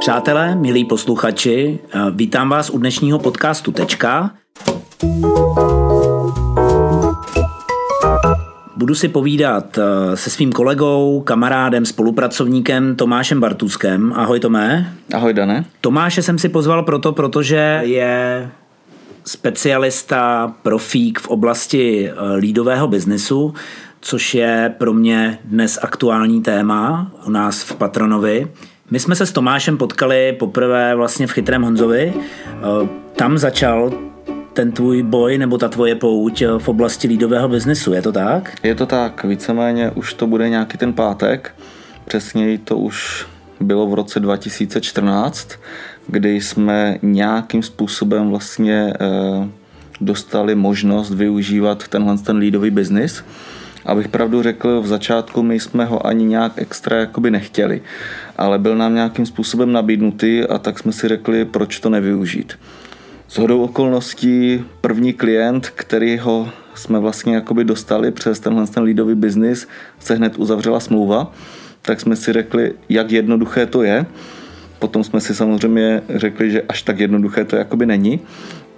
Přátelé, milí posluchači, vítám vás u dnešního podcastu Tečka. Budu si povídat eh, se svým kolegou, kamarádem, spolupracovníkem Tomášem Bartuskem. Ahoj Tomé. Ahoj Dané. Tomáše jsem si pozval proto, protože je specialista, profík v oblasti eh, lídového biznesu, což je pro mě dnes aktuální téma u nás v Patronovi. My jsme se s Tomášem potkali poprvé vlastně v Chytrém Honzovi. Eh, tam začal ten tvůj boj nebo ta tvoje pouť v oblasti lídového biznesu, je to tak? Je to tak, víceméně už to bude nějaký ten pátek, přesněji to už bylo v roce 2014, kdy jsme nějakým způsobem vlastně eh, dostali možnost využívat tenhle ten lídový biznis. Abych pravdu řekl, v začátku my jsme ho ani nějak extra jakoby nechtěli, ale byl nám nějakým způsobem nabídnutý a tak jsme si řekli, proč to nevyužít. S hodou okolností první klient, který ho jsme vlastně jakoby dostali přes tenhle ten lídový biznis, se hned uzavřela smlouva, tak jsme si řekli, jak jednoduché to je. Potom jsme si samozřejmě řekli, že až tak jednoduché to jakoby není,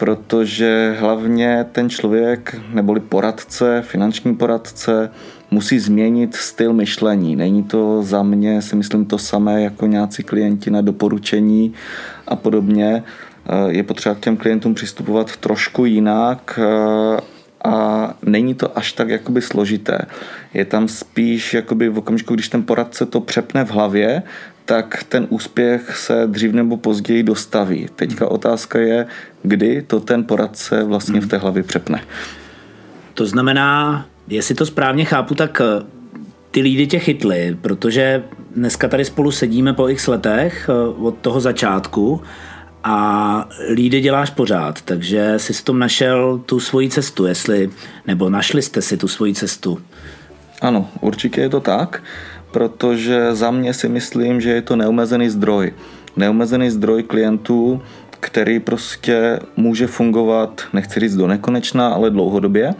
protože hlavně ten člověk, neboli poradce, finanční poradce, musí změnit styl myšlení. Není to za mě, si myslím, to samé jako nějací klienti na doporučení a podobně. Eh, je potřeba k těm klientům přistupovat trošku jinak eh, a není to až tak jakoby složité. Je tam spíš jakoby v okamžiku, když ten poradce to přepne v hlavě, tak ten úspěch se dřív nebo později dostaví. Teďka otázka je, kdy to ten poradce vlastně v té hlavě přepne. To znamená, jestli to správně chápu, tak eh, ty lídy tě chytly, protože dneska tady spolu sedíme po x letech od toho začátku a lídy děláš pořád, takže jsi s tom našel tu svoji cestu, jestli, nebo našli jste si tu svoji cestu. Ano, určitě je to tak, protože za mě si myslím, že je to neomezený zdroj. Neomezený zdroj klientů, který prostě může fungovat, nechci říct do nekonečna, ale dlouhodobě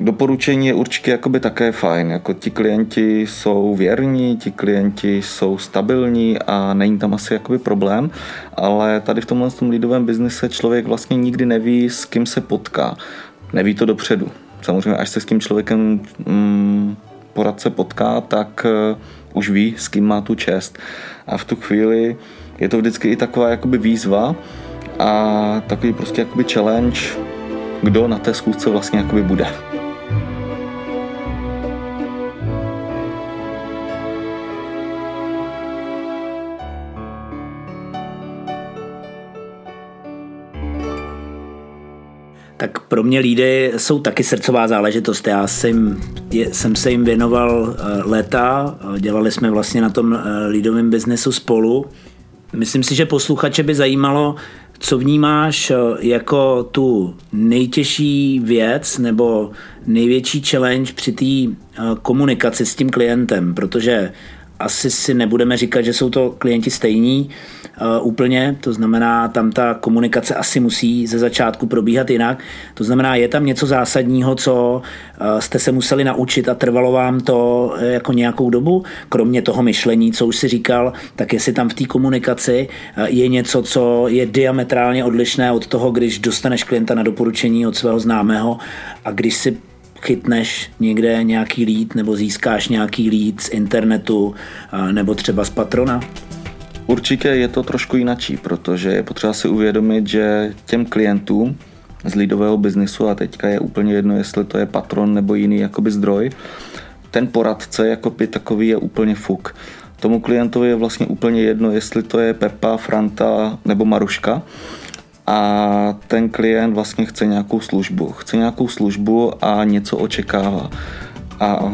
Doporučení je určitě jakoby také fajn. Jako ti klienti jsou věrní, ti klienti jsou stabilní a není tam asi jakoby problém, ale tady v tomhle tom lídovém biznise člověk vlastně nikdy neví, s kým se potká. Neví to dopředu. Samozřejmě, až se s tím člověkem mm, poradce potká, tak uh, už ví, s kým má tu čest. A v tu chvíli je to vždycky i taková jakoby výzva a takový prostě jakoby challenge, kdo na té schůzce vlastně jakoby bude. Tak pro mě lídy jsou taky srdcová záležitost. Já jsem, jsem se jim věnoval eh, léta, dělali jsme vlastně na tom eh, lídovém biznesu spolu. Myslím si, že posluchače by zajímalo, co vnímáš eh, jako tu nejtěžší věc nebo největší challenge při té komunikaci s tím klientem, protože asi si nebudeme říkat, že jsou to klienti stejní, Eh, úplně, to znamená, tam ta komunikace asi musí ze začátku probíhat jinak. To znamená, je tam něco zásadního, co eh, jste se museli naučit a trvalo vám to eh, jako nějakou dobu, kromě toho myšlení, co už si říkal, tak jestli tam v té komunikaci je něco, co je diametrálně odlišné od toho, když dostaneš klienta na doporučení od svého známého a když si chytneš někde nějaký lead nebo získáš nějaký lead z internetu nebo třeba z patrona? Určitě je to trošku jinačí, protože je potřeba si uvědomit, že těm klientům z lidového biznisu, a teďka je úplně jedno, jestli to je patron nebo jiný jakoby zdroj, ten poradce jako by takový je úplně fuk. Tomu klientovi je vlastně úplně jedno, jestli to je Pepa, Franta nebo Maruška, a ten klient vlastně chce nějakou službu. Chce nějakou službu a něco očekává. A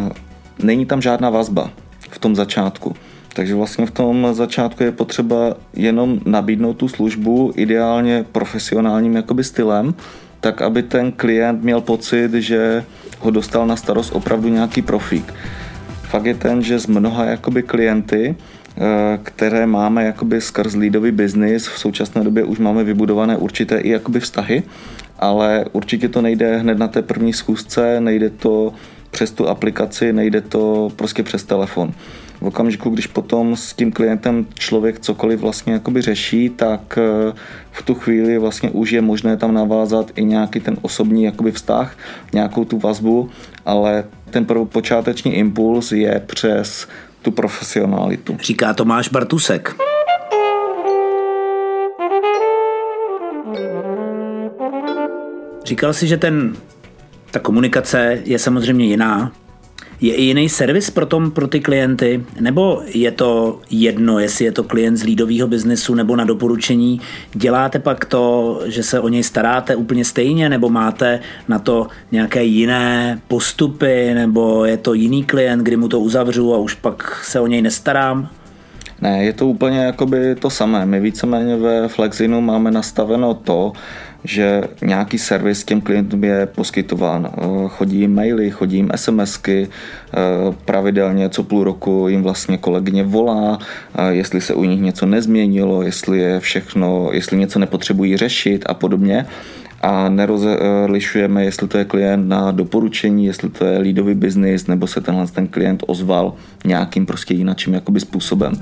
není tam žádná vazba v tom začátku. Takže vlastně v tom začátku je potřeba jenom nabídnout tu službu ideálně profesionálním jakoby stylem, tak aby ten klient měl pocit, že ho dostal na starost opravdu nějaký profík. Fakt je ten, že z mnoha jakoby klienty, které máme jakoby skrz lídový biznis, v současné době už máme vybudované určité i jakoby vztahy, ale určitě to nejde hned na té první schůzce, nejde to přes tu aplikaci, nejde to prostě přes telefon. V okamžiku, když potom s tím klientem člověk cokoliv vlastně jakoby řeší, tak eh, v tu chvíli vlastně už je možné tam navázat i nějaký ten osobní jakoby vztah, nějakou tu vazbu, ale ten počáteční impuls je přes tu profesionalitu. Říká Tomáš Bartusek. Říkal si, že ten, ta komunikace je samozřejmě jiná. Je i jiný servis pro, tom, pro ty klienty? Nebo je to jedno, jestli je to klient z lídového biznesu nebo na doporučení? Děláte pak to, že se o něj staráte úplně stejně? Nebo máte na to nějaké jiné postupy? Nebo je to jiný klient, kdy mu to uzavřu a už pak se o něj nestarám? Ne, je to úplně jakoby to samé. My víceméně ve Flexinu máme nastaveno to, že nějaký servis těm klientům je poskytován. Eh, chodí jim maily, chodí jim SMSky, eh, pravidelně co půl roku jim vlastně kolegyně volá, eh, jestli se u nich něco nezměnilo, jestli je všechno, jestli něco nepotřebují řešit a podobně a nerozlišujeme, jestli to je klient na doporučení, jestli to je lídový biznis, nebo se tenhle ten klient ozval nějakým prostě jinakým jakoby způsobem.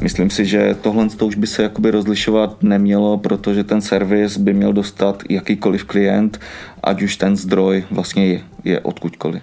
Myslím si, že tohle to už by se jakoby rozlišovat nemělo, protože ten servis by měl dostat jakýkoliv klient, ať už ten zdroj vlastně je, je odkudkoliv.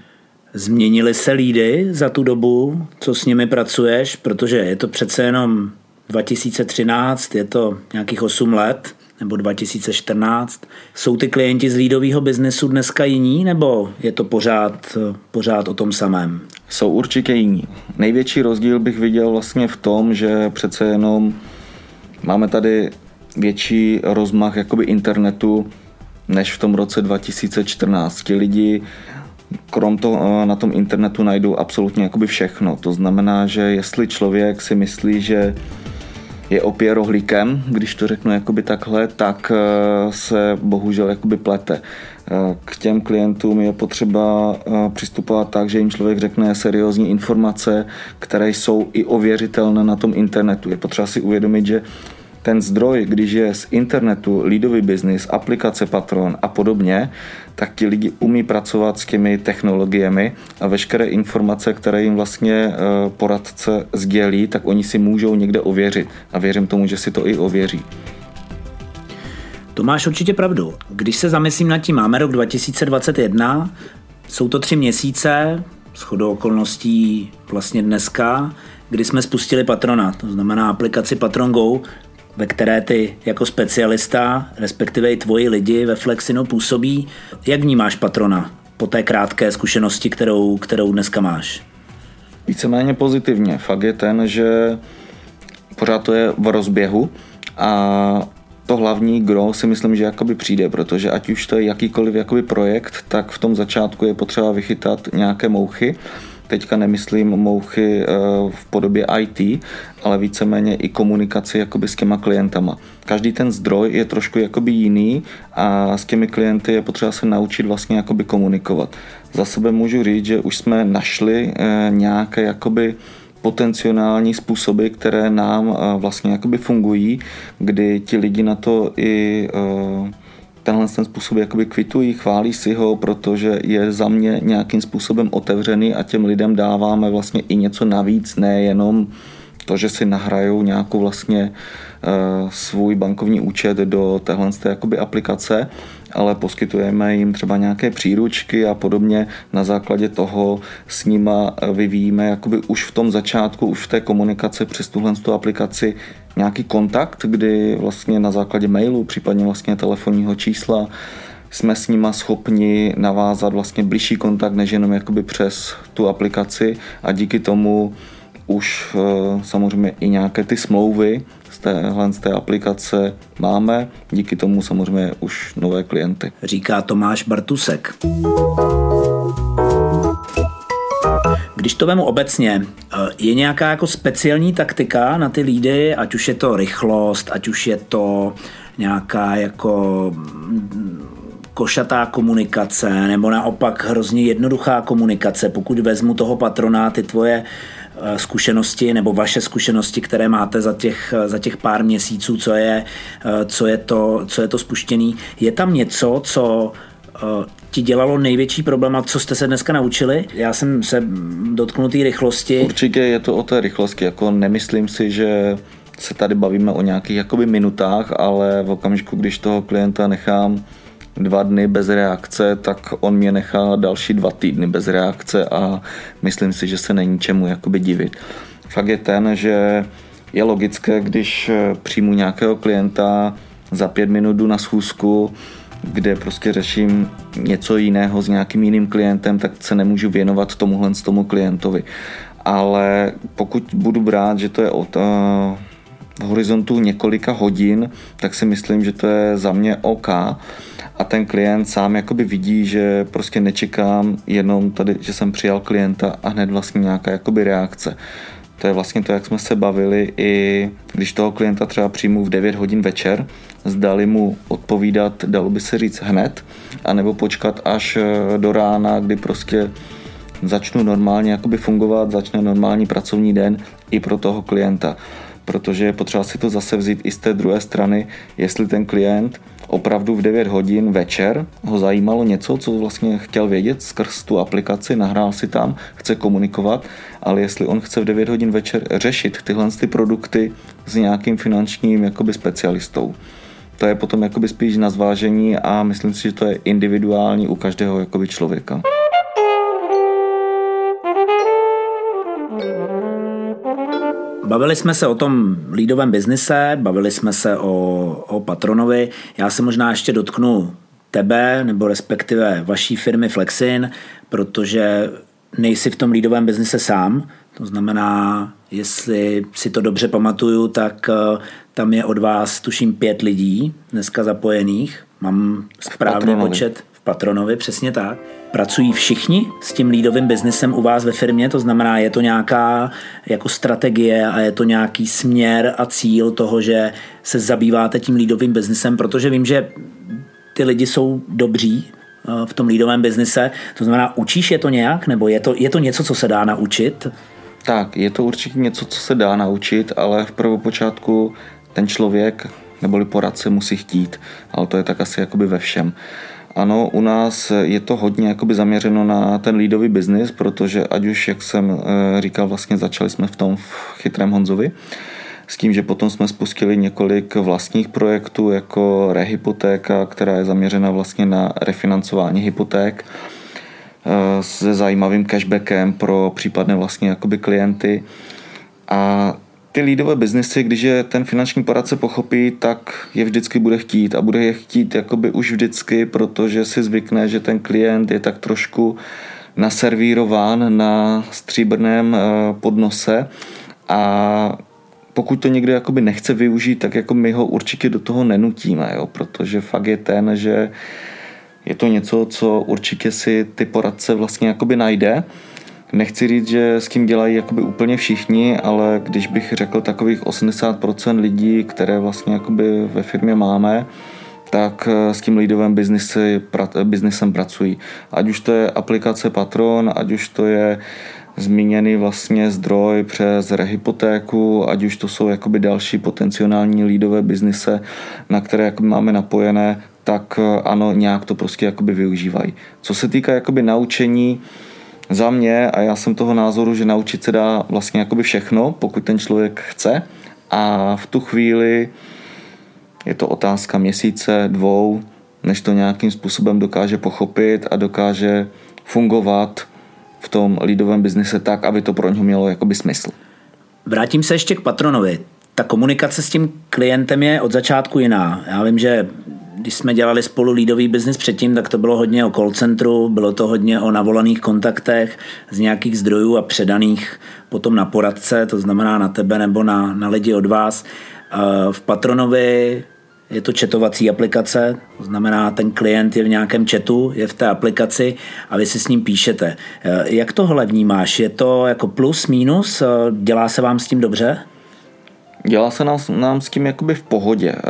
Změnily se lídy za tu dobu, co s nimi pracuješ, protože je to přece jenom 2013, je to nějakých 8 let nebo 2014. Jsou ty klienti z lídového biznesu dneska jiní, nebo je to pořád, pořád o tom samém? Jsou určitě jiní. Největší rozdíl bych viděl vlastně v tom, že přece jenom máme tady větší rozmach jakoby internetu než v tom roce 2014. Ti lidi krom toho na tom internetu najdou absolutně jakoby všechno. To znamená, že jestli člověk si myslí, že je opět rohlíkem, když to řeknu jakoby takhle, tak eh, se bohužel jakoby plete. Eh, k těm klientům je potřeba eh, přistupovat tak, že jim člověk řekne seriózní informace, které jsou i ověřitelné na tom internetu. Je potřeba si uvědomit, že ten zdroj, když je z internetu, lídový biznis, aplikace Patron a podobně, tak ti lidi umí pracovat s těmi technologiemi a veškeré informace, které jim vlastně eh, poradce sdělí, tak oni si můžou někde ověřit. A věřím tomu, že si to i ověří. To máš určitě pravdu. Když se zamyslím nad tím, máme rok 2021, jsou to tři měsíce, shodou okolností vlastně dneska, kdy jsme spustili Patrona, to znamená aplikaci Patron Go, ve které ty jako specialista, respektive i tvoji lidi ve Flexinu působí. Jak vnímáš patrona po té krátké zkušenosti, kterou, kterou dneska máš? Víceméně pozitivně. Fakt je ten, že pořád to je v rozběhu a to hlavní gro si myslím, že jakoby přijde, protože ať už to je jakýkoliv jakoby projekt, tak v tom začátku je potřeba vychytat nějaké mouchy teďka nemyslím mouchy eh, v podobě IT, ale víceméně i komunikaci jakoby s těma klientama. Každý ten zdroj je trošku jakoby jiný a s těmi klienty je potřeba se naučit vlastně jakoby komunikovat. Za sebe můžu říct, že už jsme našli eh, nějaké jakoby potenciální způsoby, které nám eh, vlastně jakoby fungují, kdy ti lidi na to i tenhle ten způsob jakoby kvitují, chválí si ho, protože je za mě nějakým způsobem otevřený a těm lidem dáváme vlastně i něco navíc, nejenom to, že si nahrajou nějakou vlastně uh, svůj bankovní účet do téhle jakoby aplikace, ale poskytujeme jim třeba nějaké příručky a podobně. Na základě toho s nima vyvíjíme jakoby už v tom začátku, už v té komunikaci přes tuhle aplikaci nějaký kontakt, kdy vlastně na základě mailu, případně vlastně telefonního čísla jsme s nima schopni navázat vlastně blížší kontakt, než jenom jakoby přes tu aplikaci a díky tomu už eh, samozřejmě i nějaké ty smlouvy téhle z té aplikace máme, díky tomu samozřejmě už nové klienty. Říká Tomáš Bartusek. Když to vemu obecně, eh, je nějaká jako speciální taktika na ty lídy, ať už je to rychlost, ať už je to nějaká jako mm, košatá komunikace, nebo naopak hrozně jednoduchá komunikace. Pokud vezmu toho patrona, ty tvoje eh, zkušenosti nebo vaše zkušenosti, které máte za těch, za těch pár měsíců, co je, eh, co je, to, co je to spuštěný. Je tam něco, co ti dělalo největší problém a co jste se dneska naučili? Já jsem se dotknul té rychlosti. Určitě je to o té rychlosti, jako nemyslím si, že se tady bavíme o nějakých jakoby minutách, ale v okamžiku, když toho klienta nechám dva dny bez reakce, tak on mě nechá další dva týdny bez reakce a myslím si, že se není čemu jakoby divit. Fakt je ten, že je logické, když přijmu nějakého klienta, za pět minut jdu na schůzku, kde prostě řeším něco jiného s nějakým jiným klientem, tak se nemůžu věnovat tomuhle tomu klientovi. Ale pokud budu brát, že to je od, uh, v horizontu několika hodin, tak si myslím, že to je za mě OK a ten klient sám jakoby vidí, že prostě nečekám jenom tady, že jsem přijal klienta a hned vlastně nějaká jakoby reakce. To je vlastně to, jak jsme se bavili i když toho klienta třeba přijmu v 9 hodin večer, zdali mu odpovídat, dalo by se říct hned, anebo počkat až eh, do rána, kdy prostě začnu normálně jakoby fungovat, začne normální pracovní den i pro toho klienta. Protože je potřeba si to zase vzít i z té druhé strany, jestli ten klient opravdu v 9 hodin večer ho zajímalo něco, co vlastně chtěl vědět skrz tu aplikaci, nahrál si tam, chce komunikovat, ale jestli on chce v 9 hodin večer řešit tyhle ty produkty s nějakým finančním jakoby specialistou. To je potom jakoby spíš na zvážení a myslím si, že to je individuální u každého jakoby člověka. Bavili jsme se o tom lídovém biznise, bavili jsme se o, o patronovi. Já se možná ještě dotknu tebe, nebo respektive vaší firmy Flexin, protože nejsi v tom lídovém biznise sám. To znamená, jestli si to dobře pamatuju, tak eh, tam je od vás, tuším, pět lidí dneska zapojených. Mám správný počet Patronovi, přesně tak. Pracují všichni s tím lídovým biznesem u vás ve firmě, to znamená, je to nějaká jako strategie a je to nějaký směr a cíl toho, že se zabýváte tím lídovým biznesem, protože vím, že ty lidi jsou dobří eh, v tom lídovém biznise. To znamená, učíš je to nějak, nebo je to, je to něco, co se dá naučit? Tak, je to určitě něco, co se dá naučit, ale v prvopočátku ten člověk neboli poradce musí chtít, ale to je tak asi jakoby ve všem. Ano, u nás je to hodně jakoby zaměřeno na ten lídový biznis, protože ať už, jak jsem eh, říkal, vlastně začali jsme v tom v chytrém Honzovi, s tím, že potom jsme spustili několik vlastních projektů, jako rehypotéka, která je zaměřena vlastně na refinancování hypoték, eh, se zajímavým cashbackem pro případné vlastně jakoby klienty. A ty lídové biznesy, když je ten finanční poradce pochopí, tak je vždycky bude chtít a bude je chtít jakoby už vždycky, protože si zvykne, že ten klient je tak trošku naservírován na stříbrném eh, podnose a pokud to někdo jakoby nechce využít, tak jako my ho určitě do toho nenutíme, jo? protože fakt je ten, že je to něco, co určitě si ty poradce vlastně jakoby najde Nechci říct, že s tím dělají jakoby úplně všichni, ale když bych řekl takových 80% lidí, které vlastně jakoby ve firmě máme, tak eh, s tím lidovým biznisem pracují. Ať už to je aplikace Patron, ať už to je zmíněný vlastně zdroj přes rehypotéku, ať už to jsou jakoby další potenciální lídové biznise, na které jakoby máme napojené, tak eh, ano, nějak to prostě jakoby využívají. Co se týká jakoby naučení, za mě, a já jsem toho názoru, že naučit se dá vlastně jakoby všechno, pokud ten člověk chce a v tu chvíli je to otázka měsíce, dvou, než to nějakým způsobem dokáže pochopit a dokáže fungovat v tom lidovém biznise tak, aby to pro něho mělo jakoby smysl. Vrátím se ještě k patronovi. Ta komunikace s tím klientem je od začátku jiná. Já vím, že když jsme dělali spolu lídový biznis předtím, tak to bylo hodně o call centru, bylo to hodně o navolaných kontaktech z nějakých zdrojů a předaných potom na poradce, to znamená na tebe nebo na, na lidi od vás. V Patronovi je to četovací aplikace, to znamená, ten klient je v nějakém chatu, je v té aplikaci a vy si s ním píšete. Jak tohle vnímáš? Je to jako plus, minus? Dělá se vám s tím dobře? Dělá se nám, nám s tím jakoby v pohodě. E,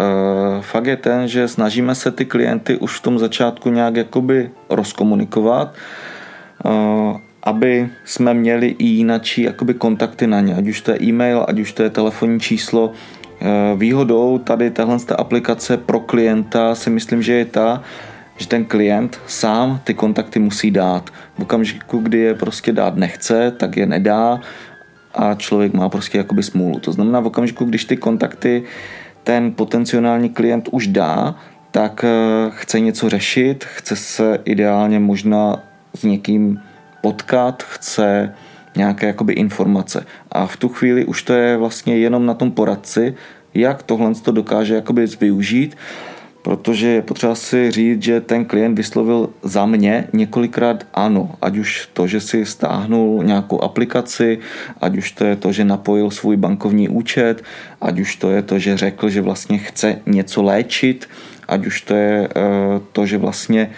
fakt je ten, že snažíme se ty klienty už v tom začátku nějak jakoby rozkomunikovat, e, aby jsme měli i jinačí jakoby kontakty na ně, ať už to je e-mail, ať už to je telefonní číslo. E, výhodou tady téhle aplikace pro klienta si myslím, že je ta, že ten klient sám ty kontakty musí dát. V okamžiku, kdy je prostě dát nechce, tak je nedá a člověk má prostě jakoby smůlu. To znamená v okamžiku, když ty kontakty ten potenciální klient už dá, tak eh, chce něco řešit, chce se ideálně možná s někým potkat, chce nějaké jakoby informace. A v tu chvíli už to je vlastně jenom na tom poradci, jak tohle to dokáže jakoby využít, protože je potřeba si říct, že ten klient vyslovil za mě několikrát ano, ať už to, že si stáhnul nějakou aplikaci, ať už to je to, že napojil svůj bankovní účet, ať už to je to, že řekl, že vlastně chce něco léčit, ať už to je eh, to, že vlastně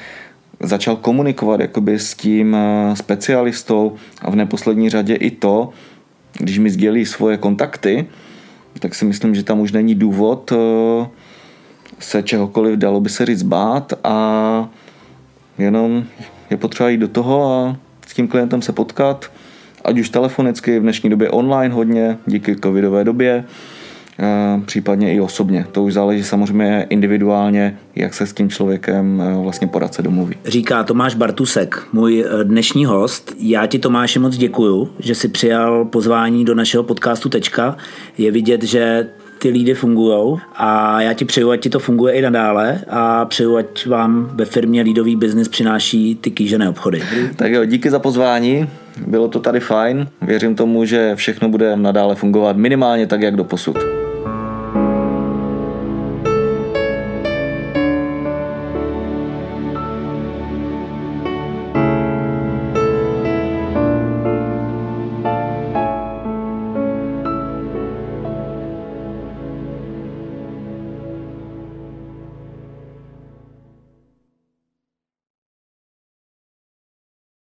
začal komunikovat jakoby s tím eh, specialistou a v neposlední řadě i to, když mi sdělí svoje kontakty, tak si myslím, že tam už není důvod eh, se čehokoliv dalo by se říct bát a jenom je potřeba jít do toho a s tím klientem se potkat, ať už telefonicky, v dnešní době online hodně, díky covidové době, Eh, případně i osobně. To už záleží samozřejmě individuálně, jak se s tím člověkem eh, vlastně poradce domluví. Říká Tomáš Bartusek, můj eh, dnešní host. Já ti Tomáši moc děkuju, že jsi přijal pozvání do našeho podcastu Tečka. Je vidět, že ty lídy fungují a já ti přeju, ať ti to funguje i nadále a přeju, ať vám ve firmě Lídový biznis přináší ty kýžené obchody. Tak jo, díky za pozvání, bylo to tady fajn. Věřím tomu, že všechno bude nadále fungovat minimálně tak, jak do posud.